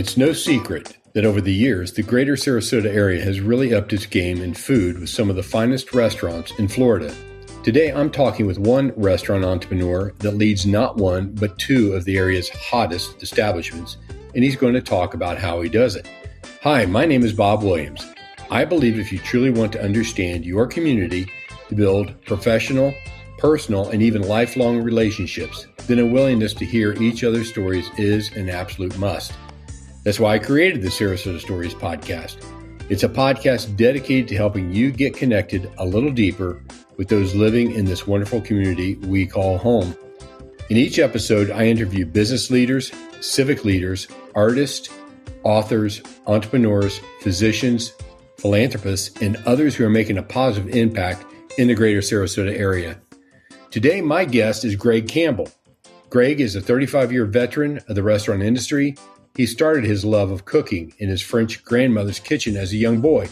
It's no secret that over the years, the greater Sarasota area has really upped its game in food with some of the finest restaurants in Florida. Today, I'm talking with one restaurant entrepreneur that leads not one, but two of the area's hottest establishments, and he's going to talk about how he does it. Hi, my name is Bob Williams. I believe if you truly want to understand your community, to build professional, personal, and even lifelong relationships, then a willingness to hear each other's stories is an absolute must. That's why I created the Sarasota Stories podcast. It's a podcast dedicated to helping you get connected a little deeper with those living in this wonderful community we call home. In each episode, I interview business leaders, civic leaders, artists, authors, entrepreneurs, physicians, philanthropists, and others who are making a positive impact in the greater Sarasota area. Today, my guest is Greg Campbell. Greg is a 35 year veteran of the restaurant industry he started his love of cooking in his French grandmother's kitchen as a young boy.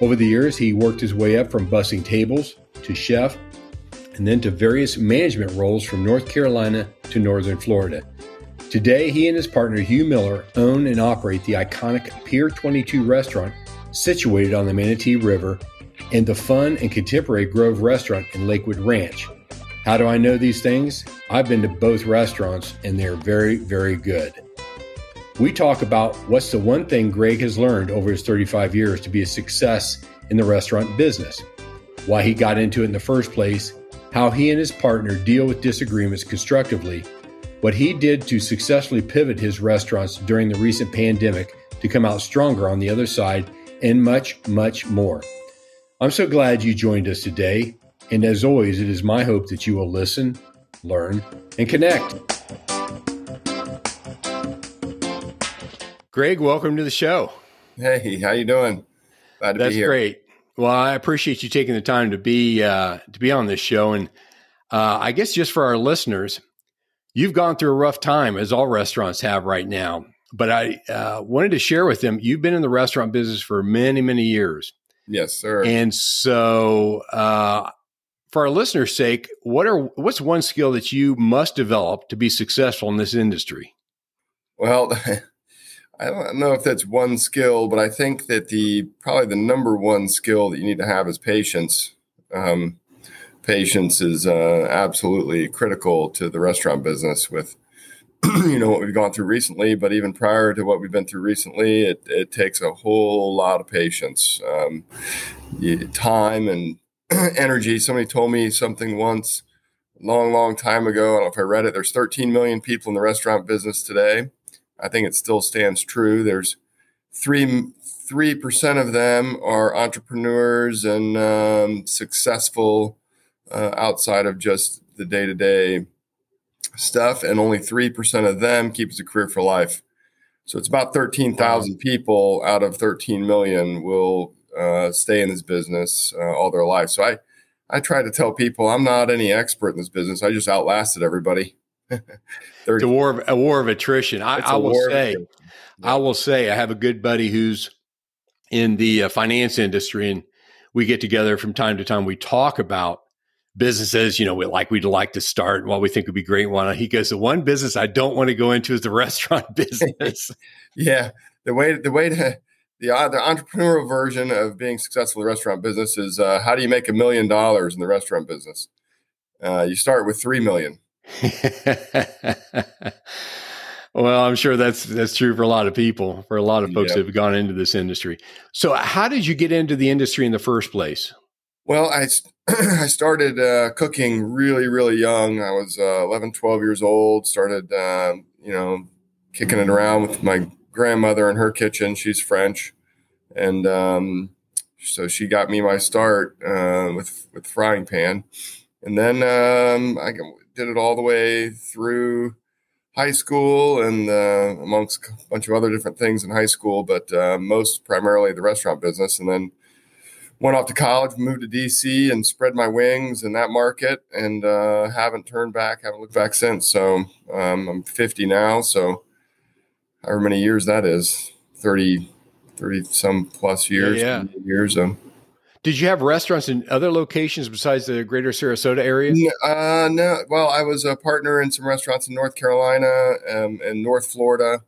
Over the years, he worked his way up from bussing tables to chef and then to various management roles from North Carolina to Northern Florida. Today, he and his partner Hugh Miller own and operate the iconic Pier 22 restaurant situated on the Manatee River and the fun and contemporary Grove restaurant in Lakewood Ranch. How do I know these things? I've been to both restaurants and they're very, very good. We talk about what's the one thing Greg has learned over his 35 years to be a success in the restaurant business, why he got into it in the first place, how he and his partner deal with disagreements constructively, what he did to successfully pivot his restaurants during the recent pandemic to come out stronger on the other side, and much, much more. I'm so glad you joined us today. And as always, it is my hope that you will listen, learn, and connect. Greg, welcome to the show. Hey, how you doing? Glad to That's be here. great. Well, I appreciate you taking the time to be uh, to be on this show, and uh, I guess just for our listeners, you've gone through a rough time, as all restaurants have right now. But I uh, wanted to share with them you've been in the restaurant business for many, many years. Yes, sir. And so, uh, for our listeners' sake, what are what's one skill that you must develop to be successful in this industry? Well, I don't know if that's one skill, but I think that the probably the number one skill that you need to have is patience. Um, patience is uh, absolutely critical to the restaurant business. With you know what we've gone through recently, but even prior to what we've been through recently, it, it takes a whole lot of patience, um, time, and energy. Somebody told me something once, long, long time ago. I don't know if I read it. There's 13 million people in the restaurant business today I think it still stands true. There's three three percent of them are entrepreneurs and um, successful uh, outside of just the day to day stuff, and only three percent of them keeps a career for life. So it's about thirteen thousand people out of thirteen million will uh, stay in this business uh, all their life. So I I try to tell people I'm not any expert in this business. I just outlasted everybody. It's a war of, a war of attrition. I, I will say, I will say, I have a good buddy who's in the uh, finance industry, and we get together from time to time. We talk about businesses, you know, we, like we'd like to start, what we think would be great one. He goes, the one business I don't want to go into is the restaurant business. yeah, the way the way to the uh, the entrepreneurial version of being successful in the restaurant business is uh, how do you make a million dollars in the restaurant business? Uh, you start with three million. well, I'm sure that's that's true for a lot of people, for a lot of folks that have gone into this industry. So, how did you get into the industry in the first place? Well, I I started uh, cooking really, really young. I was uh, 11, 12 years old. Started, uh, you know, kicking it around with my grandmother in her kitchen. She's French, and um, so she got me my start uh, with with frying pan, and then um, I did it all the way through high school and uh, amongst a bunch of other different things in high school, but uh, most primarily the restaurant business, and then went off to college, moved to DC, and spread my wings in that market, and uh, haven't turned back, haven't looked back since. So um, I'm 50 now, so however many years that is, 30, 30 some plus years, yeah, yeah. years. Um, did you have restaurants in other locations besides the greater Sarasota area? Uh, no. Well, I was a partner in some restaurants in North Carolina um, and North Florida.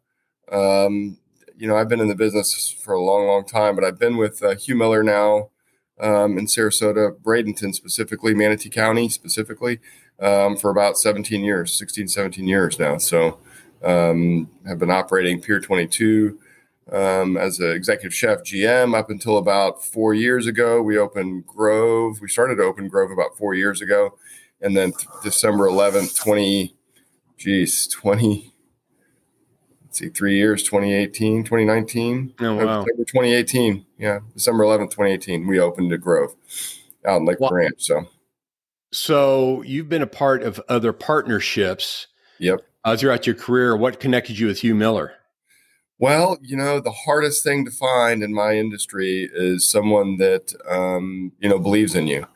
Um, you know, I've been in the business for a long, long time, but I've been with uh, Hugh Miller now um, in Sarasota, Bradenton specifically, Manatee County specifically, um, for about 17 years, 16, 17 years now. So um, have been operating Pier 22 um, as an executive chef GM up until about four years ago. We opened Grove. We started to open Grove about four years ago. And then th- December 11th, 20, geez, 20, let's see, three years, 2018, 2019. Oh, wow. December 2018. Yeah. December 11th, 2018, we opened a Grove out in Lake wow. Ranch. So, so you've been a part of other partnerships. Yep. Uh, throughout your career, what connected you with Hugh Miller? Well, you know, the hardest thing to find in my industry is someone that, um, you know, believes in you.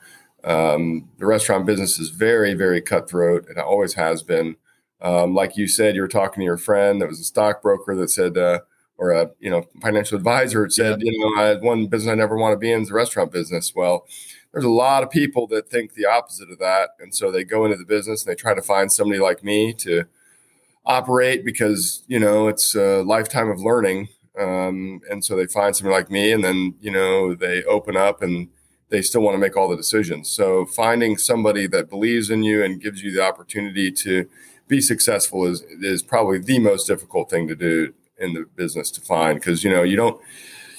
Um, the restaurant business is very, very cutthroat. It always has been. Um, like you said, you were talking to your friend that was a stockbroker that said, uh, or a you know financial advisor that said, yeah. you know, I one business I never want to be in is the restaurant business. Well, there's a lot of people that think the opposite of that, and so they go into the business and they try to find somebody like me to operate because you know it's a lifetime of learning. Um, and so they find somebody like me, and then you know they open up and they still want to make all the decisions. So finding somebody that believes in you and gives you the opportunity to be successful is is probably the most difficult thing to do in the business to find because you know you don't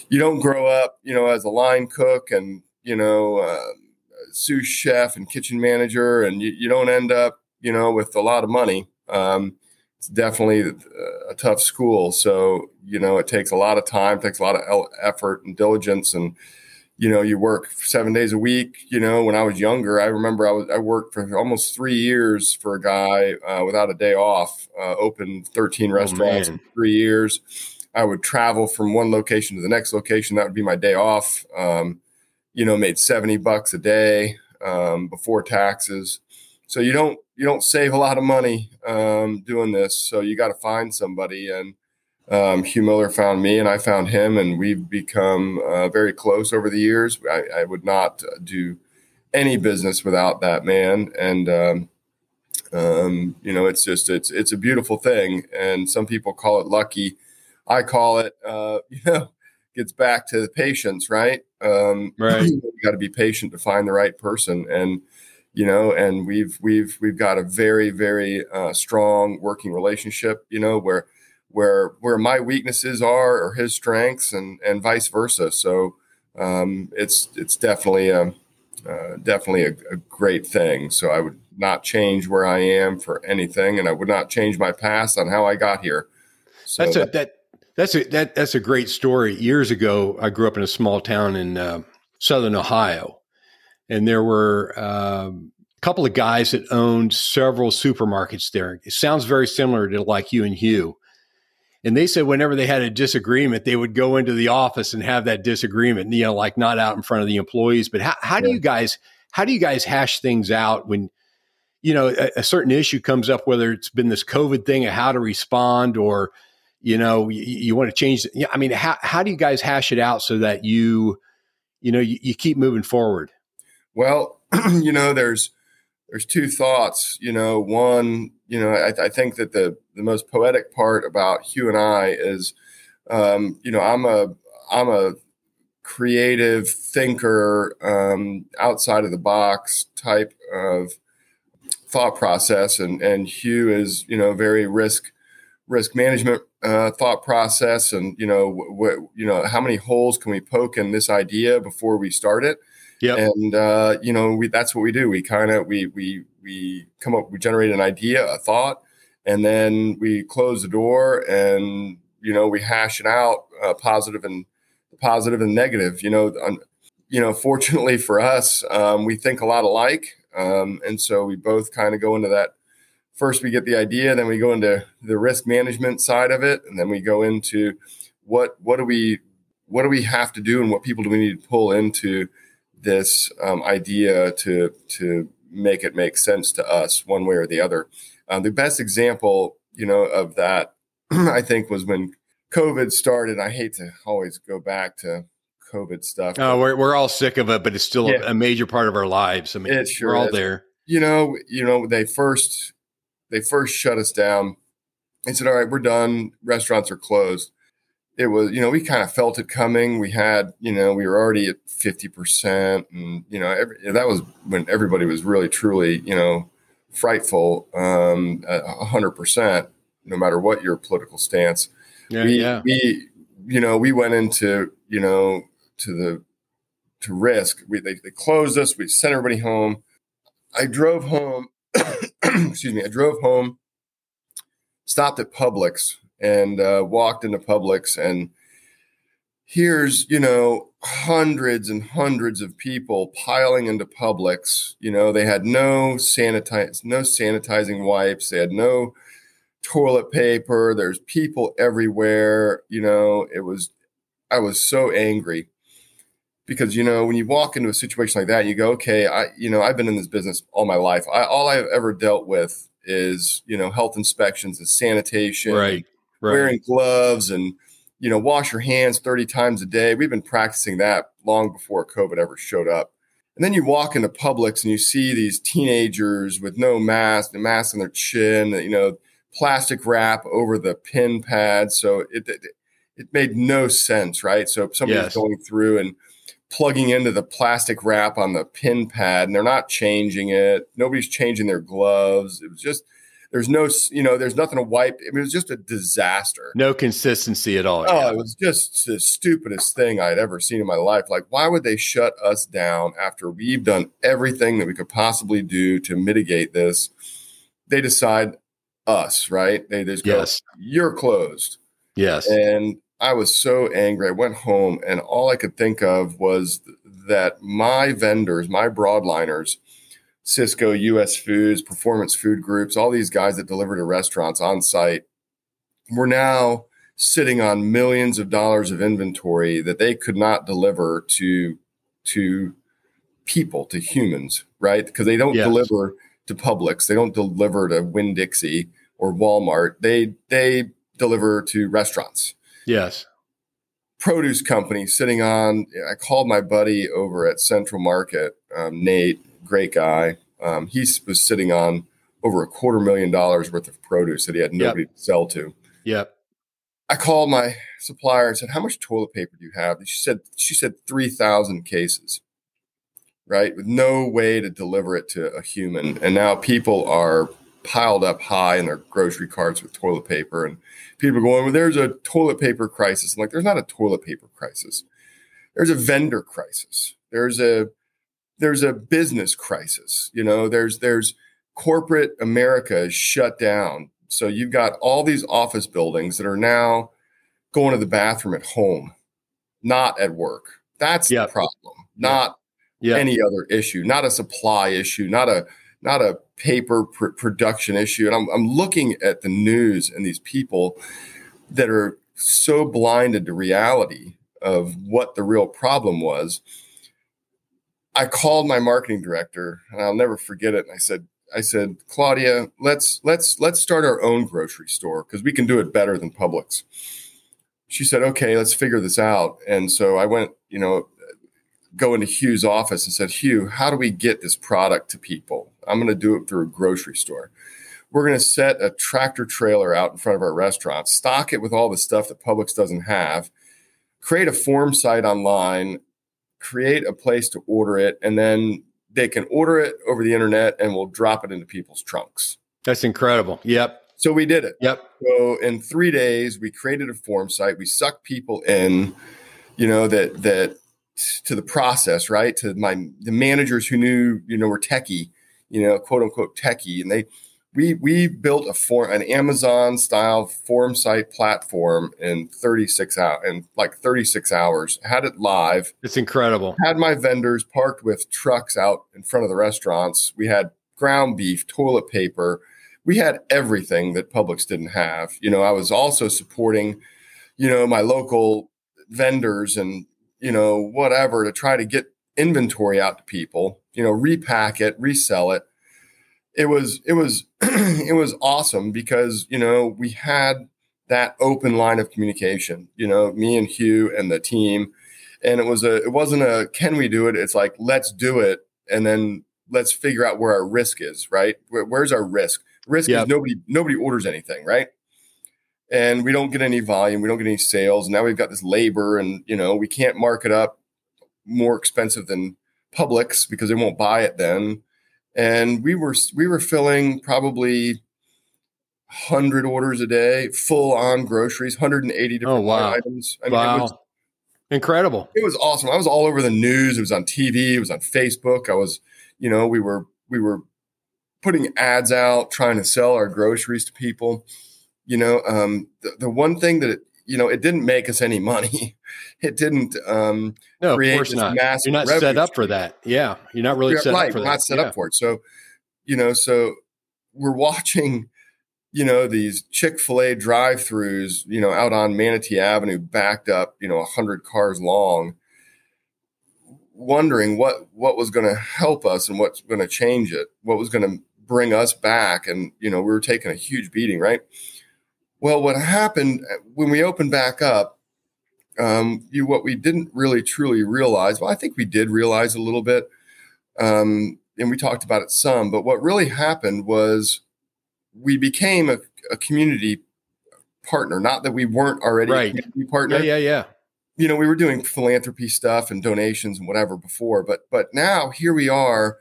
you don't grow up you know as a line cook and you know uh, sous chef and kitchen manager and you, you don't end up you know with a lot of money um, it's definitely a tough school so you know it takes a lot of time takes a lot of effort and diligence and you know, you work seven days a week. You know, when I was younger, I remember I was I worked for almost three years for a guy uh, without a day off. Uh, opened thirteen oh, restaurants oh, in three years. I would travel from one location to the next location. That would be my day off. Um, you know, made seventy bucks a day um, before taxes. So you don't you don't save a lot of money um, doing this. So you got to find somebody and um, Hugh Miller found me and I found him, and we've become uh, very close over the years. I, I, would not do any business without that man, and um, um, you know, it's just it's it's a beautiful thing. And some people call it lucky. I call it, uh, you know, gets back to the patience, right? Um, right. You got to be patient to find the right person, and you know, and we've we've we've got a very very uh, strong working relationship. You know, where where where my weaknesses are or his strengths and and vice versa. So um, it's it's definitely a uh, definitely a, a, great thing. So i would not change where i am for anything and i would not change my past on how i got here. So that's a that that's a that that's a great story. Years ago i grew up in a small town in uh, southern ohio and there were um, a couple of guys that owned several supermarkets there it sounds very similar to like you and hugh and they said whenever they had a disagreement, they would go into the office and have that disagreement, you know, like not out in front of the employees. But how, how do you guys, how do you guys hash things out when, you know, a, a, certain issue comes up, whether it's been this COVID thing of how to respond or, you know, you, you want to change. Yeah, I mean, how how do you guys hash it out so that you, you know, you, you keep moving forward? Well, you know, there's there's two thoughts. You know, one, you know, I, I think that the the most poetic part about Hugh and I is, um, you know, I'm a I'm a creative thinker, um, outside of the box type of thought process, and and Hugh is you know very risk risk management uh, thought process, and you know what you know how many holes can we poke in this idea before we start it. Yeah, and uh, you know we, that's what we do. We kind of we we we come up, we generate an idea, a thought, and then we close the door, and you know we hash it out, uh, positive and positive and negative. You know, un, you know, fortunately for us, um, we think a lot alike, um, and so we both kind of go into that. First, we get the idea, then we go into the risk management side of it, and then we go into what what do we what do we have to do, and what people do we need to pull into this um, idea to to make it make sense to us one way or the other. Uh, the best example, you know, of that, I think, was when COVID started. I hate to always go back to COVID stuff. Oh, we're we're all sick of it, but it's still yeah. a major part of our lives. I mean, sure we're all is. there. You know, you know, they first they first shut us down. They said, "All right, we're done. Restaurants are closed." It was, you know, we kind of felt it coming. We had, you know, we were already at fifty percent, and you know, every, that was when everybody was really, truly, you know, frightful, um, a hundred percent, no matter what your political stance. Yeah, we, yeah. we, you know, we went into, you know, to the to risk. We they, they closed us. We sent everybody home. I drove home. excuse me. I drove home. Stopped at Publix and uh, walked into Publix and here's you know hundreds and hundreds of people piling into Publix. You know they had no sanitize no sanitizing wipes. They had no toilet paper. There's people everywhere. You know it was I was so angry because you know when you walk into a situation like that you go okay i you know i've been in this business all my life I, all i've ever dealt with is you know health inspections and sanitation right, right. wearing gloves and you know wash your hands 30 times a day we've been practicing that long before covid ever showed up and then you walk into Publix and you see these teenagers with no mask, the mask on their chin, you know, plastic wrap over the pin pad. So it, it, it made no sense, right? So somebody's yes. going through and plugging into the plastic wrap on the pin pad and they're not changing it. Nobody's changing their gloves. It was just there's no you know there's nothing to wipe. I mean, it was just a disaster. No consistency at all. Oh, yeah. it was just the stupidest thing I'd ever seen in my life. Like, why would they shut us down after we've done everything that we could possibly do to mitigate this? They decide us, right? They just go, yes. you're closed. Yes. And I was so angry. I went home and all I could think of was that my vendors, my broadliners, Sysco, US Foods, Performance Food Groups, all these guys that deliver to restaurants on site were now sitting on millions of dollars of inventory that they could not deliver to to people, to humans, right? Because they don't yes. deliver to Publix, they don't deliver to Winn Dixie or Walmart. They they deliver to restaurants Yes. Produce company sitting on. I called my buddy over at Central Market, um, Nate, great guy. Um, he was sitting on over a quarter million dollars worth of produce that he had nobody yep. to sell to. Yep. I called my supplier and said, "How much toilet paper do you have?" And she said, "She said three thousand cases." Right, with no way to deliver it to a human, and now people are piled up high in their grocery carts with toilet paper. And people are going, well, there's a toilet paper crisis. I'm like, there's not a toilet paper crisis. There's a vendor crisis. There's a there's a business crisis. You know, there's there's corporate America is shut down. So you've got all these office buildings that are now going to the bathroom at home, not at work. That's yep. the problem, not yep. any other issue, not a supply issue, not a not a paper pr- production issue. And I'm, I'm looking at the news and these people that are so blinded to reality of what the real problem was. I called my marketing director and I'll never forget it. And I said, I said, Claudia, let's let's let's start our own grocery store because we can do it better than Publix. She said, okay, let's figure this out. And so I went, you know, go into Hugh's office and said, Hugh, how do we get this product to people? I'm going to do it through a grocery store. We're going to set a tractor trailer out in front of our restaurant, stock it with all the stuff that Publix doesn't have, create a form site online, create a place to order it, and then they can order it over the internet and we'll drop it into people's trunks. That's incredible. Yep. So we did it. Yep. So in three days, we created a form site. We sucked people in, you know, that that to the process, right? To my the managers who knew, you know, were techie, you know, quote unquote techie, and they we we built a form an Amazon style form site platform in 36 hours in like 36 hours. Had it live. It's incredible. Had my vendors parked with trucks out in front of the restaurants. We had ground beef, toilet paper. We had everything that Publix didn't have. You know, I was also supporting, you know, my local vendors and you know whatever to try to get inventory out to people. You know, repack it, resell it it was it was it was awesome because you know we had that open line of communication you know me and hugh and the team. And it was a it wasn't a can we do it? It's like let's do it. And then let's figure out where our risk is right? Where, where's our risk? Risk yep. is nobody nobody orders anything right? And we don't get any volume. We don't get any sales. And now we've got this labor and you know we can't mark it up more expensive than Publix because they won't buy it then and we were we were filling probably 100 orders a day full on groceries 180 different oh, wow. items. I mean, wow. It was, incredible. It was awesome. I was all over the news. It was on tv it was on facebook. I was you know we were we were putting ads out trying to sell our groceries to people. You know um, the, the one thing that you know, it didn't make us any money. It didn't um, no, of course not. You're not set up for that. Yeah, you're not really set right, up for that. Not set yeah. up for it. So, you know, so we're watching, you know, these Chick Fil A drive-throughs, you know, out on Manatee Avenue, backed up, you know, hundred cars long, wondering what what was going to help us and what's going to change it, what was going to bring us back, and you know, we were taking a huge beating, right? Well, what happened uh, when we opened back up, um, you what we didn't really truly realize. Well, I think we did realize a little bit, um, and we talked about it some. But what really happened was we became a, a community partner. Not that we weren't already right. a community partner. Yeah, yeah, yeah. You know, we were doing philanthropy stuff and donations and whatever before, but but now here we are,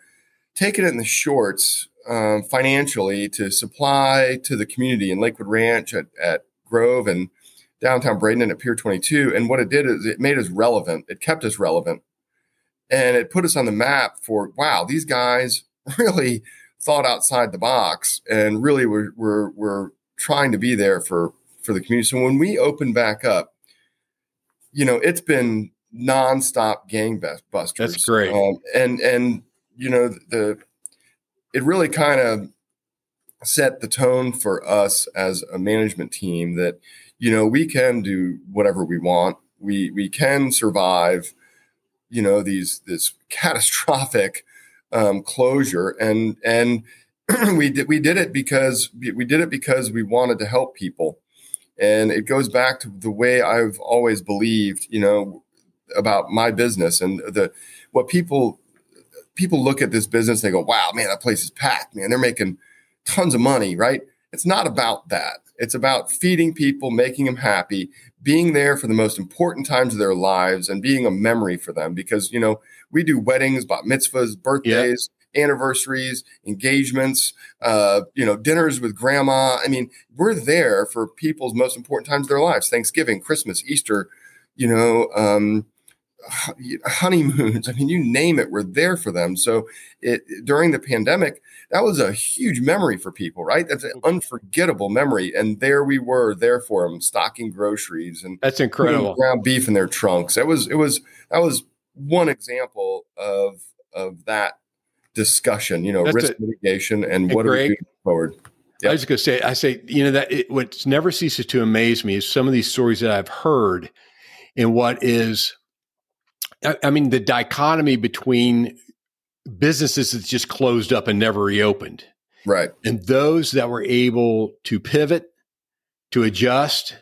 taking it in the shorts um, financially to supply to the community in Lakewood Ranch at, at Grove and downtown Bradenton at Pier 22. And what it did is it made us relevant. It kept us relevant. And it put us on the map for, wow, these guys really thought outside the box and really were, were, were trying to be there for, for the community. So when we opened back up, you know, it's been nonstop gang gangbusters. That's great. Um, and, and, you know, the, it really kind of set the tone for us as a management team that you know we can do whatever we want we we can survive you know these this catastrophic um, closure and and we did we did it because we did it because we wanted to help people and it goes back to the way I've always believed you know about my business and the what people people look at this business, they go, wow, man, that place is packed, man. They're making tons of money, right? It's not about that. It's about feeding people, making them happy, being there for the most important times of their lives and being a memory for them. Because, you know, we do weddings, bat mitzvahs, birthdays, yep. anniversaries, engagements, uh, you know, dinners with grandma. I mean, we're there for people's most important times of their lives Thanksgiving, Christmas, Easter, you know, um, honeymoons. I mean, you name it, we're there for them. So it during the pandemic, that was a huge memory for people, right? That's an unforgettable memory. And there we were, there for them, stocking groceries and that's incredible. Ground beef in their trunks. That was it was that was one example of of that discussion. You know, that's risk a, mitigation and what Greg, are we doing forward. Yep. I was going to say, I say, you know, that it, what never ceases to amaze me is some of these stories that I've heard and what is I mean, the dichotomy between businesses that just closed up and never reopened Right. And those that were able to pivot, to adjust,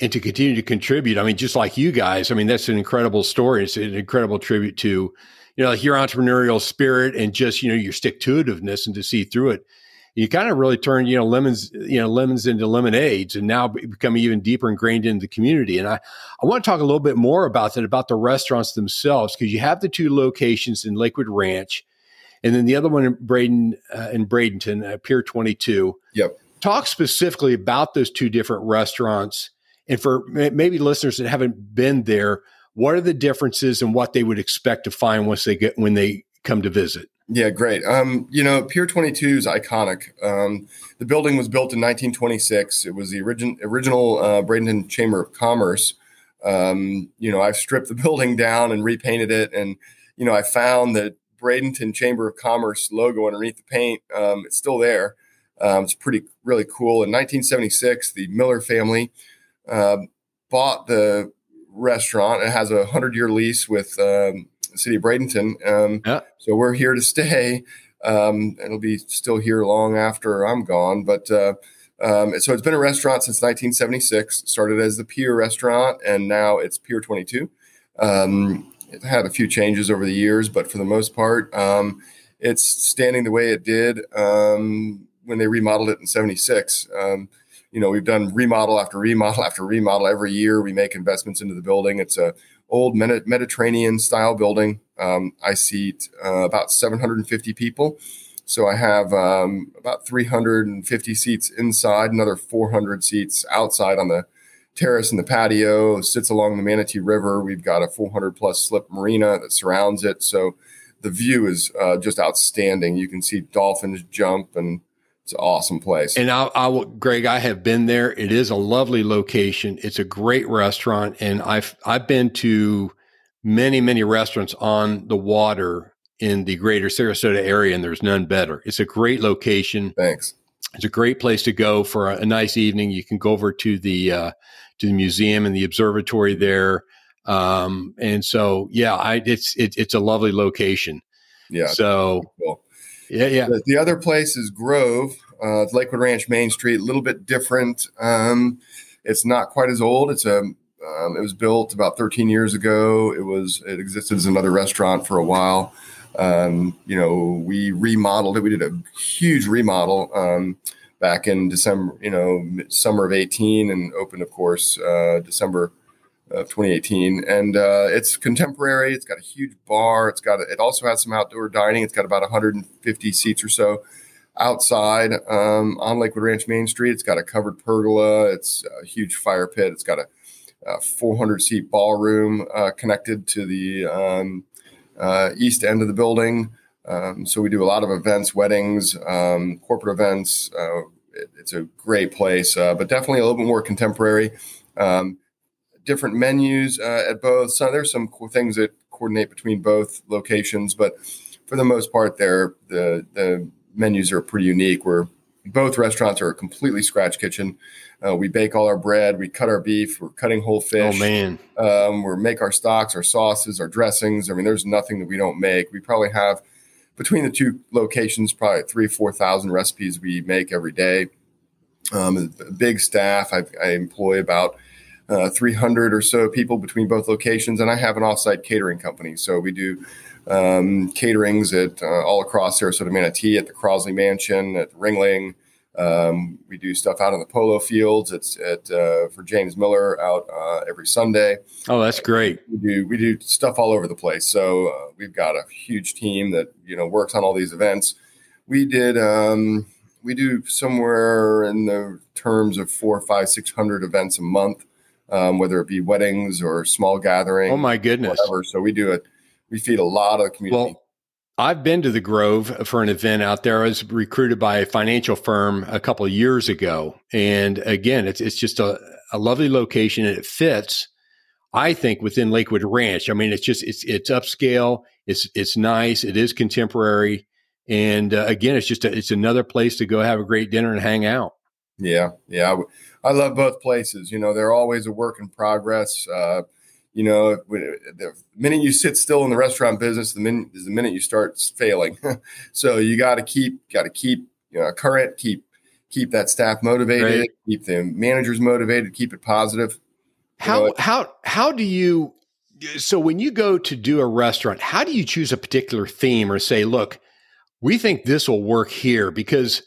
and to continue to contribute. I mean, just like you guys, I mean, that's an incredible story. It's an incredible tribute to, you know, like your entrepreneurial spirit and just, you know, your stick to itiveness and to see through it. You kind of really turn, you know, lemons, you know, lemons into lemonades and now become even deeper ingrained in the community. And I, I want to talk a little bit more about that, about the restaurants themselves, because you have the two locations in Lakewood Ranch and then the other one in Braden, uh, in Bradenton, uh, Pier 22. Yep. Talk specifically about those two different restaurants and for maybe listeners that haven't been there, what are the differences and what they would expect to find once they get when they come to visit? Yeah, great. Um, you know, Pier 22 is iconic. Um, the building was built in 1926. It was the origin, original uh, Bradenton Chamber of Commerce. Um, you know, I've stripped the building down and repainted it. And, you know, I found that Bradenton Chamber of Commerce logo underneath the paint, um, it's still there. Um, it's pretty, really cool. In 1976, the Miller family uh, bought the restaurant. It has a hundred year lease with um, the city of Bradenton. Um, yeah. So we're here to stay. Um, it'll be still here long after I'm gone. But uh, um, so it's been a restaurant since 1976. Started as the Pier Restaurant, and now it's Pier 22. Um, it had a few changes over the years, but for the most part, um, it's standing the way it did um, when they remodeled it in 76 you know, we've done remodel after remodel after remodel every year. We make investments into the building. It's a old Mediterranean style building. Um, I seat uh, about 750 people. So I have um, about 350 seats inside, another 400 seats outside on the terrace and the patio. Sits along the Manatee River. We've got a 400 plus slip marina that surrounds it. So the view is uh, just outstanding. You can see dolphins jump and it's an awesome place. And I, I will, Greg, I have been there. It is a lovely location. It's a great restaurant, and I've I've been to many many restaurants on the water in the greater Sarasota area, and there's none better. It's a great location. Thanks. It's a great place to go for a, a nice evening. You can go over to the uh, to the museum and the observatory there. Um, and so, yeah, I, it's it, it's a lovely location. Yeah. So cool. Yeah, yeah. The, the other place is Grove, uh, Lakewood Ranch Main Street, a little bit different. Um, it's not quite as old. It's a um, it was built about 13 years ago. It was it existed as another restaurant for a while. Um, you know, we remodeled it. We did a huge remodel um, back in December, you know, summer of 18, and opened, of course, uh, December of 2018, and uh, it's contemporary. It's got a huge bar. It's got it also has some outdoor dining. It's got about 150 seats or so outside um, on Lakewood Ranch Main Street. It's got a covered pergola. It's a huge fire pit. It's got a, a 400 seat ballroom uh, connected to the um, uh, east end of the building. Um, so we do a lot of events, weddings, um, corporate events. Uh, it, it's a great place, uh, but definitely a little bit more contemporary. Um, different menus uh, at both. So there's some cool things that coordinate between both locations, but for the most part, there the the menus are pretty unique. Where both restaurants are a completely scratch kitchen. Uh, we bake all our bread. We cut our beef. We're cutting whole fish. Oh man! Um, we make our stocks, our sauces, our dressings. I mean, there's nothing that we don't make. We probably have between the two locations probably three four thousand recipes we make every day. Um, big staff. I, I employ about uh, 300 or so people between both locations, and I have an offsite catering company. So we do um, caterings at uh, all across Sarasota Manatee, at the Crosley Mansion, at Ringling. Um, we do stuff out on the polo fields. It's at uh, for James Miller out uh, every Sunday. Oh, that's great. We do we do stuff all over the place. So uh, we've got a huge team that you know works on all these events. We did um, we do somewhere in the terms of four, five, six hundred events a month um, whether it be weddings or small gatherings. Oh my goodness! Whatever. So we do it. We feed a lot of the community. Well, I've been to the Grove for an event out there. I was recruited by a financial firm a couple of years ago, and again, it's it's just a, a lovely location, and it fits. I think within Lakewood Ranch. I mean, it's just it's it's upscale. It's it's nice. It is contemporary, and uh, again, it's just a, it's another place to go have a great dinner and hang out. Yeah, yeah. I love both places. You know, they're always a work in progress. Uh, you know, the minute you sit still in the restaurant business, the minute is the minute you start failing. so you got to keep got to keep you know current, keep keep that staff motivated, Right. keep the managers motivated, keep it positive. How know, how how do you so when you go to do a restaurant, how do you choose a particular theme or say, look, we think this will work here because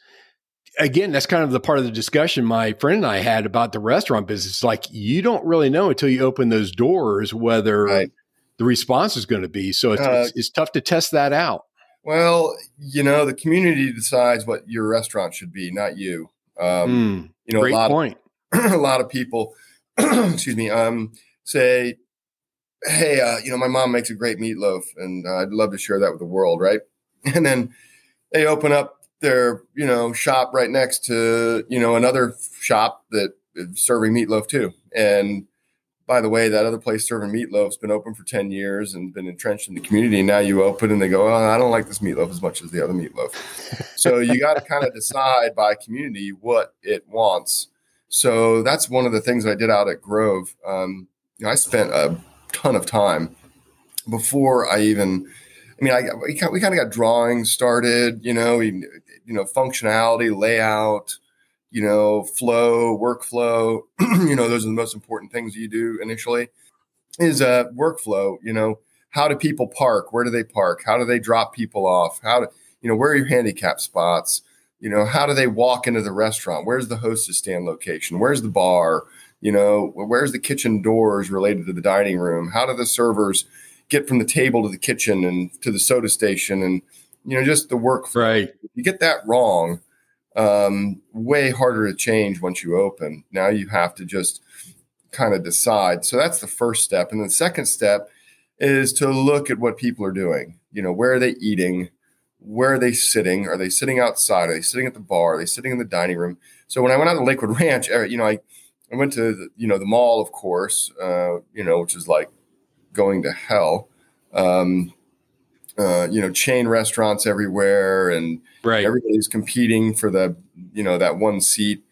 again, that's kind of the part of the discussion my friend and I had about the restaurant business. Like you don't really know until you open those doors whether Right. the response is going to be. So it's, Uh, it's, it's tough to test that out. Well, you know, the community decides what your restaurant should be, not you. Um, Mm, you know, great a lot point. of, a lot of people, excuse me, um, say, "Hey, uh, you know, my mom makes a great meatloaf, and uh, I'd love to share that with the world." Right? And then they open up their, you know, shop right next to, you know, another shop that is serving meatloaf too. And by the way, that other place serving meatloaf's been open for 10 years and been entrenched in the community. And Now you open and they go, oh, I don't like this meatloaf as much as the other meatloaf. so you got to kind of decide by community what it wants. So that's one of the things I did out at Grove. Um, you know, I spent a ton of time before I even, I mean, I, we kind we kind of got drawings started, you know, we, you know, functionality, layout, you know, flow, workflow, you know, those are the most important things you do initially is uh, workflow, you know, how do people park? Where do they park? How do they drop people off? How do, you know, where are your handicap spots? You know, how do they walk into the restaurant? Where's the hostess stand location? Where's the bar? You know, where's the kitchen doors related to the dining room? How do the servers get from the table to the kitchen and to the soda station? And, you know, just the workflow Right. if you get that wrong, um, way harder to change once you open. Now you have to just kind of decide. So that's the first step. And the second step is to look at what people are doing. You know, where are they eating? Where are they sitting? Are they sitting outside? Are they sitting at the bar? Are they sitting in the dining room? So when I went out to Lakewood Ranch, uh, you know, I, I went to the, you know the mall, of course, uh, you know, which is like going to hell. Um, uh, you know, chain restaurants everywhere, and Right. everybody's competing for the you know that one seat.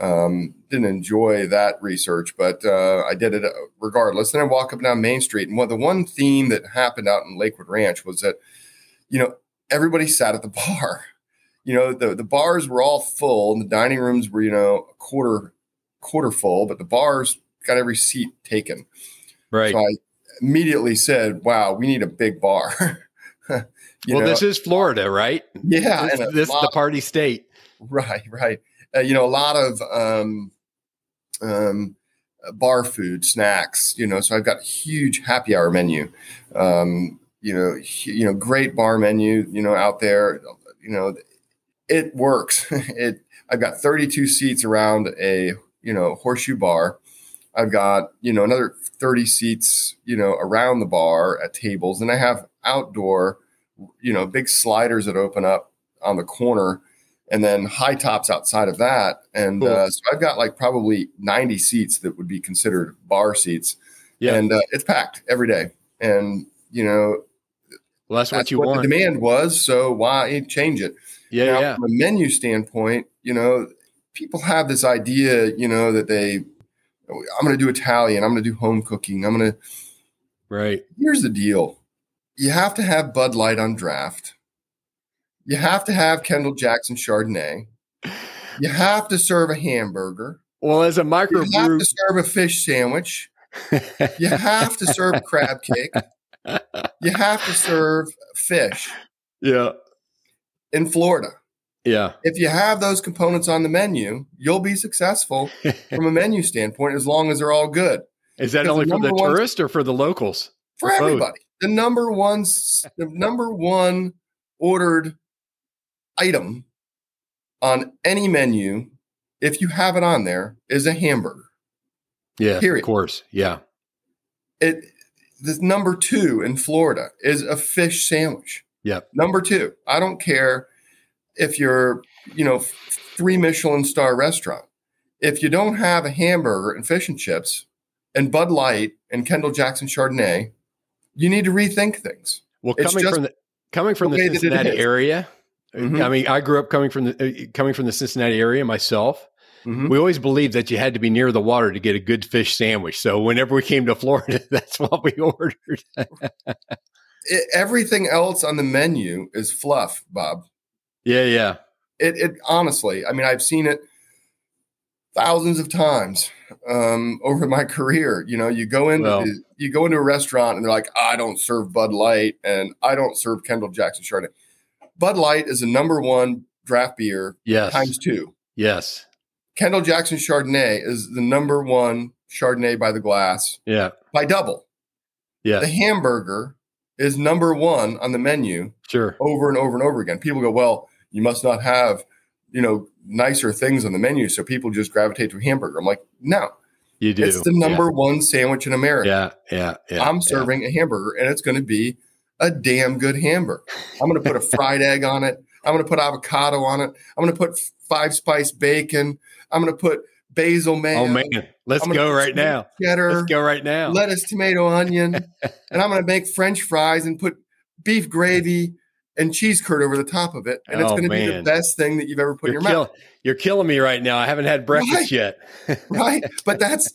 Um, didn't enjoy that research but uh, i did it regardless. Then i walk up down main street and what the one theme that happened out in lakewood ranch was that you know everybody sat at the bar. You know the, the bars were all full and the dining rooms were you know a quarter quarter full but the bars got every seat taken. Right. so i immediately said wow we need a big bar well, know? this is Florida, right? yeah This, this is the party state. Right, right. Uh, you know, a lot of um, um, bar food, snacks. You know, so I've got a huge happy hour menu. Um, you know, you know, great bar menu. You know, out there. You know, it works. it. I've got 32 seats around a you know horseshoe bar. I've got you know another 30 seats you know around the bar at tables, and I have outdoor you know big sliders that open up on the corner and then high tops outside of that. And Cool. uh, so I've got like probably 90 seats that would be considered bar seats. Yeah. And uh, it's packed every day. And, you know, Well, that's what that's you what want. the demand was. So why change it? yeah, now, yeah. from a menu standpoint, you know, people have this idea, you know, that they, I'm going to do Italian, I'm going to do home cooking, I'm going to, Right. here's the deal you have to have Bud Light on draft. You have to have Kendall Jackson Chardonnay. You have to serve a hamburger. Well, as a microbrew, You have to serve a fish sandwich. You have to serve crab cake. You have to serve fish yeah, in Florida. yeah, If you have those components on the menu, you'll be successful from a menu standpoint as long as they're all good. Is that only for the tourist or for the locals? For For everybody. The number one the number one ordered item on any menu, if you have it on there, is a hamburger. Yeah, Period. of course. Yeah, It the number two in Florida is a fish sandwich. Yeah. Number two. I don't care if you're, you know, three Michelin star restaurant. If you don't have a hamburger and fish and chips and Bud Light and Kendall Jackson Chardonnay, you need to rethink things. Well, It's coming from the coming from the the that Cincinnati area, Mhm. I mean, I grew up coming from the uh, coming from the Cincinnati area myself. Mhm. We always believed that you had to be near the water to get a good fish sandwich. So whenever we came to Florida, that's what we ordered. It- everything else on the menu is fluff, Bob. yeah, yeah, It, it honestly, I mean, I've seen it thousands of times um, over my career. You know, you go into well, you go into a restaurant and they're like, I don't serve Bud Light and I don't serve Kendall Jackson Chardonnay. Bud Light is the number one draft beer yes. times two. Yes. Kendall Jackson Chardonnay is the number one Chardonnay by the glass. Yeah. By double. Yeah. The hamburger is number one on the menu. Sure. Over and over and over again. People go, well, you must not have, you know, nicer things on the menu, so people just gravitate to a hamburger. I'm like, no. You do. It's the number yeah. one sandwich in America. Yeah, yeah, yeah. I'm serving yeah. a hamburger, and it's going to be a damn good hamburger. I'm going to put a fried egg on it. I'm going to put avocado on it. I'm going to put five spice bacon. I'm going to put basil mayo. Oh man, let's go right now. Cheddar. Let's go right now. Lettuce, tomato, onion, and I'm going to make French fries and put beef gravy and cheese curd over the top of it, and oh, it's going to be the best thing that you've ever put you're in your kill, mouth. You're killing me right now. I haven't had breakfast right. yet. right, but that's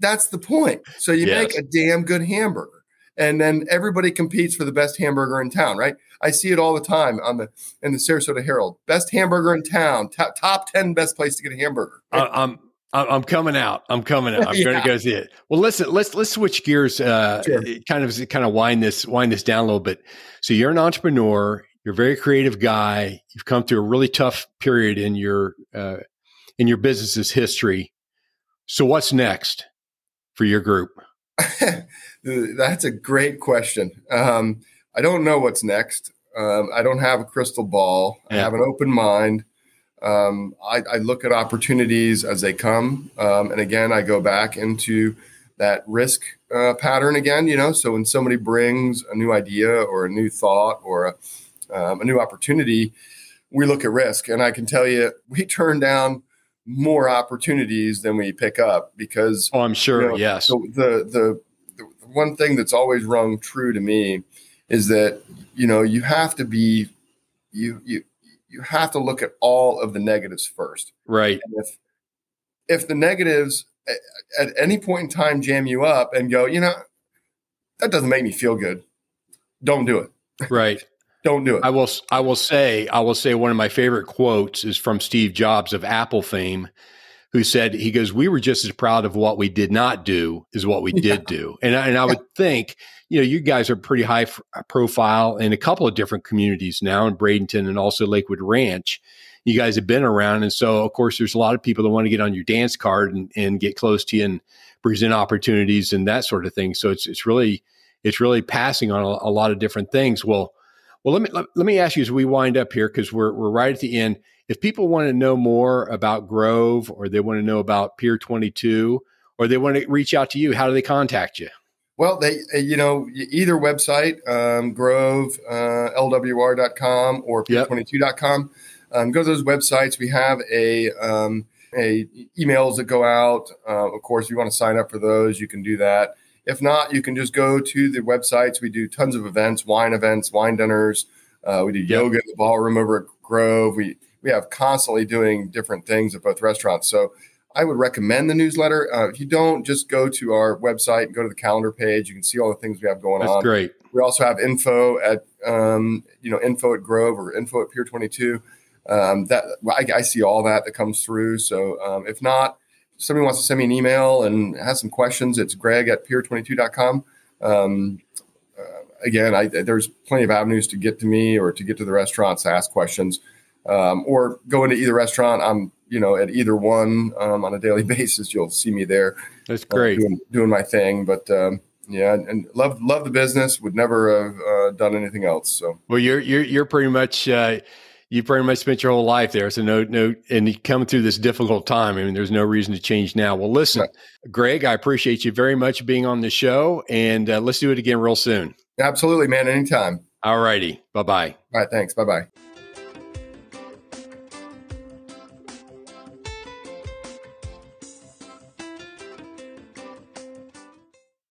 that's the point. So you yes. make a damn good hamburger and then everybody competes for the best hamburger in town, right? I see it all the time on the in the Sarasota Herald. Best hamburger in town, top, top ten best place to get a hamburger. Uh, I'm I'm coming out. I'm coming out. I'm yeah. going to go see it. Well, listen, let's let's switch gears. Uh, sure. Kind of kind of wind this wind this down a little bit. So you're an entrepreneur. You're a very creative guy. You've come through a really tough period in your uh, in your business's history. So what's next for your group? That's a great question. Um, I don't know what's next. Um, I don't have a crystal ball. Yeah. I have an open mind. Um, I, I, look at opportunities as they come, um, and again, I go back into that risk uh, pattern again. You know, so when somebody brings a new idea or a new thought or a, um, a new opportunity, we look at risk, and I can tell you, we turn down more opportunities than we pick up because oh i'm sure you know, yes. so the, the the one thing that's always rung true to me is that you know you have to be you you you have to look at all of the negatives first right and if if the negatives at any point in time jam you up and go you know that doesn't make me feel good don't do it right don't do it. I will. I will say. I will say one of my favorite quotes is from Steve Jobs of Apple fame, who said, "He goes, we were just as proud of what we did not do as what we did do." And and I would think, you know, you guys are pretty high f- uh, profile in a couple of different communities now in Bradenton and also Lakewood Ranch. You guys have been around, and so of course, there's a lot of people that want to get on your dance card and, and get close to you and present opportunities and that sort of thing. So it's it's really it's really passing on a, a lot of different things. Well well, let me let, let me ask you as we wind up here because we're we're right at the end. If people want to know more about Grove, or they want to know about Pier Twenty Two, or they want to reach out to you, how do they contact you? Well, they you know either website, um, Grove uh, LWR.com or Pier22.com. Um, go to those websites. We have a um, a emails that go out. Uh, of course, if you want to sign up for those, you can do that. If not, you can just go to the websites. We do tons of events, wine events, wine dinners. Uh, we do yoga in the ballroom over at Grove. We we have constantly doing different things at both restaurants. So I would recommend the newsletter. Uh, if you don't, just go to our website and go to the calendar page. You can see all the things we have going That's on. Great. We also have info at um, you know info at Grove or info at Pier Twenty Two. Um, that I, I, see all that that comes through. So um, if not, if somebody wants to send me an email and has some questions, it's greg at pier22.com. Um, uh, again, I, there's plenty of avenues to get to me or to get to the restaurants to ask questions um, or go into either restaurant. I'm, you know, at either one um, on a daily basis. You'll see me there. That's great. Uh, doing, doing, my thing. But, um, yeah, and love love the business. Would never have uh, done anything else. So well, you're you're you're pretty much uh, you pretty much spent your whole life there. So no, no, and coming through this difficult time. I mean, there's no reason to change now. Well, listen, Greg, I appreciate you very much being on the show, and uh, let's do it again real soon. Absolutely, man. Anytime. All righty. Bye bye. All right. Thanks. Bye bye.